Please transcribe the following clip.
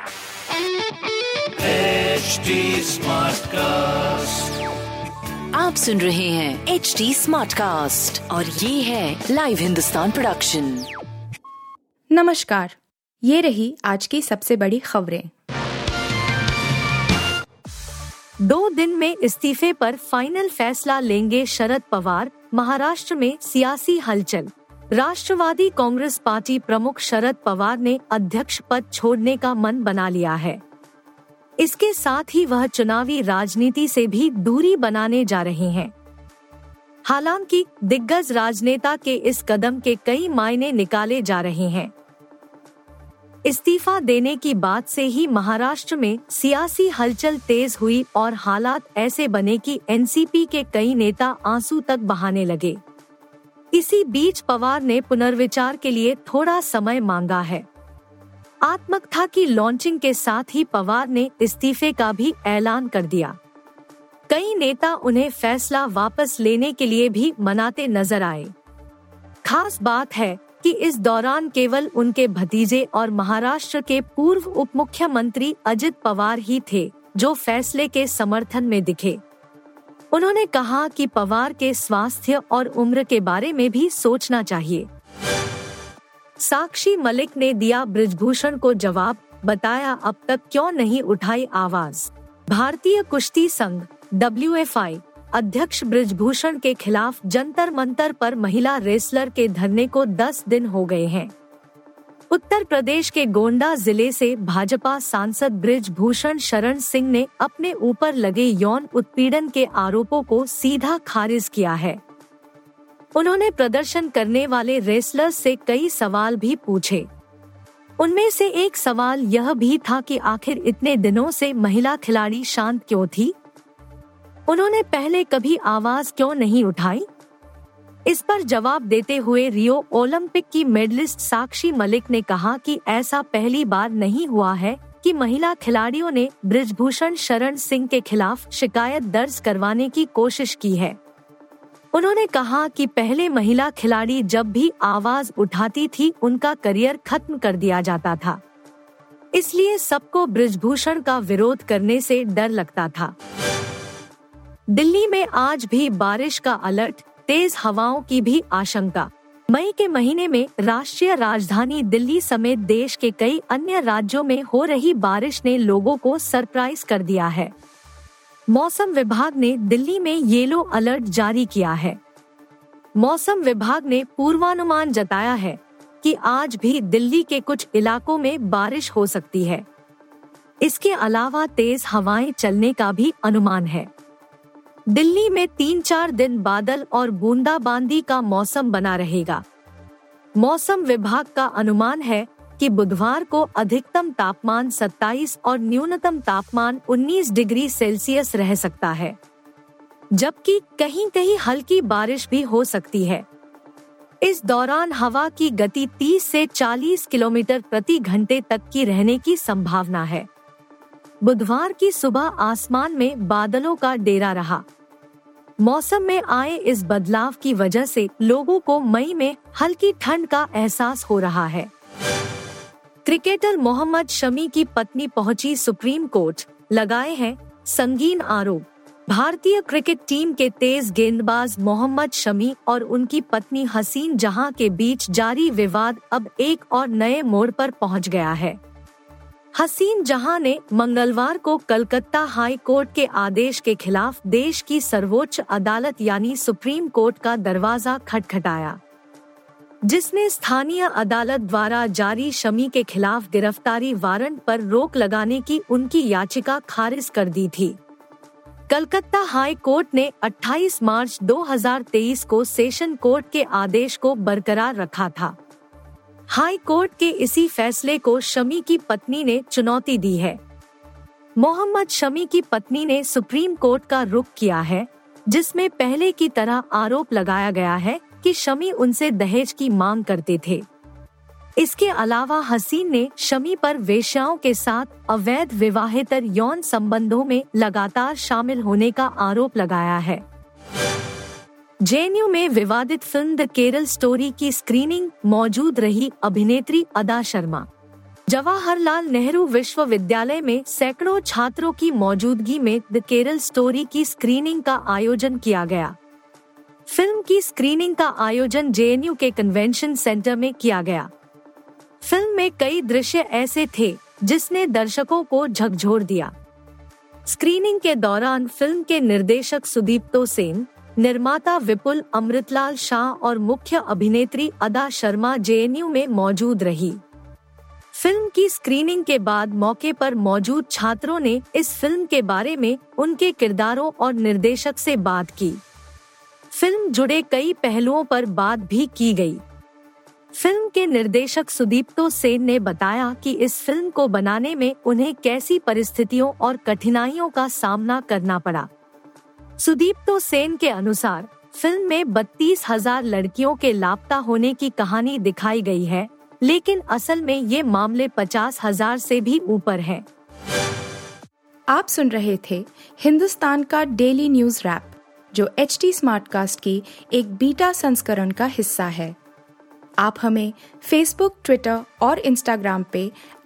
HD Smartcast. आप सुन रहे हैं एच डी स्मार्ट कास्ट और ये है लाइव हिंदुस्तान प्रोडक्शन नमस्कार ये रही आज की सबसे बड़ी खबरें। दो दिन में इस्तीफे पर फाइनल फैसला लेंगे शरद पवार महाराष्ट्र में सियासी हलचल। राष्ट्रवादी कांग्रेस पार्टी प्रमुख शरद पवार ने अध्यक्ष पद छोड़ने का मन बना लिया है। इसके साथ ही वह चुनावी राजनीति से भी दूरी बनाने जा रहे हैं। हालाँकि दिग्गज राजनेता के इस कदम के कई मायने निकाले जा रहे हैं। इस्तीफा देने की बात से ही महाराष्ट्र में सियासी हलचल तेज हुई और हालात ऐसे बने कि एनसीपी के कई नेता आँसू तक बहाने लगे। इसी बीच पवार ने पुनर्विचार के लिए थोड़ा समय मांगा है। आत्मकथा की लॉन्चिंग के साथ ही पवार ने इस्तीफे का भी ऐलान कर दिया। कई नेता उन्हें फैसला वापस लेने के लिए भी मनाते नज़र आए। खास बात है कि इस दौरान केवल उनके भतीजे और महाराष्ट्र के पूर्व उप मुख्यमंत्री अजित पवार ही थे, जो फैसले के समर्थन में दिखे। उन्होंने कहा कि पवार के स्वास्थ्य और उम्र के बारे में भी सोचना चाहिए। साक्षी मलिक ने दिया ब्रिजभूषण को जवाब, बताया अब तक क्यों नहीं उठाई आवाज़। भारतीय कुश्ती संघ डब्ल्यू अध्यक्ष ब्रिजभूषण के खिलाफ जंतर मंतर पर महिला रेसलर के धरने को 10 दिन हो गए हैं। उत्तर प्रदेश के गोंडा ज़िले से भाजपा सांसद ब्रिजभूषण शरण सिंह ने अपने ऊपर लगे यौन उत्पीड़न के आरोपों को सीधा खारिज किया है। उन्होंने प्रदर्शन करने वाले रेसलर्स से कई सवाल भी पूछे। उनमें से एक सवाल यह भी था कि आखिर इतने दिनों से महिला खिलाड़ी शांत क्यों थी? उन्होंने पहले कभी आवाज़ क्यों नहीं उठाई? इस पर जवाब देते हुए रियो ओलंपिक की मेडलिस्ट साक्षी मलिक ने कहा कि ऐसा पहली बार नहीं हुआ है कि महिला खिलाड़ियों ने ब्रिजभूषण शरण सिंह के खिलाफ शिकायत दर्ज करवाने की कोशिश की है। उन्होंने कहा कि पहले महिला खिलाड़ी जब भी आवाज़ उठाती थी, उनका करियर खत्म कर दिया जाता था। इसलिए सबको ब्रिजभूषण का विरोध करने से डर लगता था। दिल्ली में आज भी बारिश का अलर्ट तेज हवाओं की भी आशंका। मई के महीने में राष्ट्रीय राजधानी दिल्ली समेत देश के कई अन्य राज्यों में हो रही बारिश ने लोगों को सरप्राइज़ कर दिया है। मौसम विभाग ने दिल्ली में येलो अलर्ट जारी किया है। मौसम विभाग ने पूर्वानुमान जताया है कि आज भी दिल्ली के कुछ इलाकों में बारिश हो सकती है। इसके अलावा तेज हवाएँ चलने का भी अनुमान है। दिल्ली में तीन चार दिन बादल और बूंदाबांदी का मौसम बना रहेगा। मौसम विभाग का अनुमान है कि बुधवार को अधिकतम तापमान 27 और न्यूनतम तापमान 19 डिग्री सेल्सियस रह सकता है, जबकि कहीं कहीं हल्की बारिश भी हो सकती है। इस दौरान हवा की गति 30 से 40 किलोमीटर प्रति घंटे तक की रहने की संभावना है। बुधवार की सुबह आसमान में बादलों का डेरा रहा। मौसम में आए इस बदलाव की वजह से लोगों को मई में हल्की ठंड का एहसास हो रहा है। क्रिकेटर मोहम्मद शमी की पत्नी पहुँची सुप्रीम कोर्ट, लगाए हैं संगीन आरोप। भारतीय क्रिकेट टीम के तेज गेंदबाज मोहम्मद शमी और उनकी पत्नी हसीन जहाँ के बीच जारी विवाद अब एक और नए मोड़ पर पहुँच गया है। हसीन जहाँ ने मंगलवार को कलकत्ता हाई कोर्ट के आदेश के खिलाफ देश की सर्वोच्च अदालत यानी सुप्रीम कोर्ट का दरवाज़ा खटखटाया, जिसने स्थानीय अदालत द्वारा जारी शमी के खिलाफ गिरफ्तारी वारंट पर रोक लगाने की उनकी याचिका खारिज कर दी थी। कलकत्ता हाई कोर्ट ने 28 मार्च 2023 को सेशन कोर्ट के आदेश को बरकरार रखा था। हाई कोर्ट के इसी फैसले को शमी की पत्नी ने चुनौती दी है। मोहम्मद शमी की पत्नी ने सुप्रीम कोर्ट का रुख किया है, जिसमें पहले की तरह आरोप लगाया गया है कि शमी उनसे दहेज की मांग करते थे। इसके अलावा हसीन ने शमी पर वेश्याओं के साथ अवैध विवाहेतर यौन संबंधों में लगातार शामिल होने का आरोप लगाया है। जेएनयू में विवादित फ़िल्म द केरल स्टोरी की स्क्रीनिंग मौजूद रही अभिनेत्री अदा शर्मा। जवाहरलाल नेहरू विश्वविद्यालय में सैकड़ों छात्रों की मौजूदगी में द केरल स्टोरी की स्क्रीनिंग का आयोजन किया गया। फ़िल्म की स्क्रीनिंग का आयोजन जेएनयू के कन्वेंशन सेंटर में किया गया। फ़िल्म में कई दृश्य ऐसे थे, जिसने दर्शकों को झकझोर दिया। स्क्रीनिंग के दौरान फ़िल्म के निर्देशक सुदीप्तो सेन निर्माता विपुल, अमृतलाल शाह और मुख्य अभिनेत्री अदा शर्मा जेएनयू में मौजूद रही। फ़िल्म की स्क्रीनिंग के बाद मौके पर मौजूद छात्रों ने इस फ़िल्म के बारे में उनके किरदारों और निर्देशक से बात की। फ़िल्म जुड़े कई पहलुओं पर बात भी की गई। फ़िल्म के निर्देशक सुदीप्तो सेन ने बताया कि इस फ़िल्म को बनाने में उन्हें कैसी परिस्थितियों और कठिनाइयों का सामना करना पड़ा। सुदीप्तो सेन के अनुसार, फ़िल्म में बत्तीस हज़ार लड़कियों के लापता होने की कहानी दिखाई गई है, लेकिन असल में ये मामले पचास हज़ार से भी ऊपर है। आप सुन रहे थे हिंदुस्तान का डेली न्यूज़ रैप, जो एच टी स्मार्ट कास्ट की एक बीटा संस्करण का हिस्सा है। आप हमें फेसबुक ट्विटर और इंस्टाग्राम पे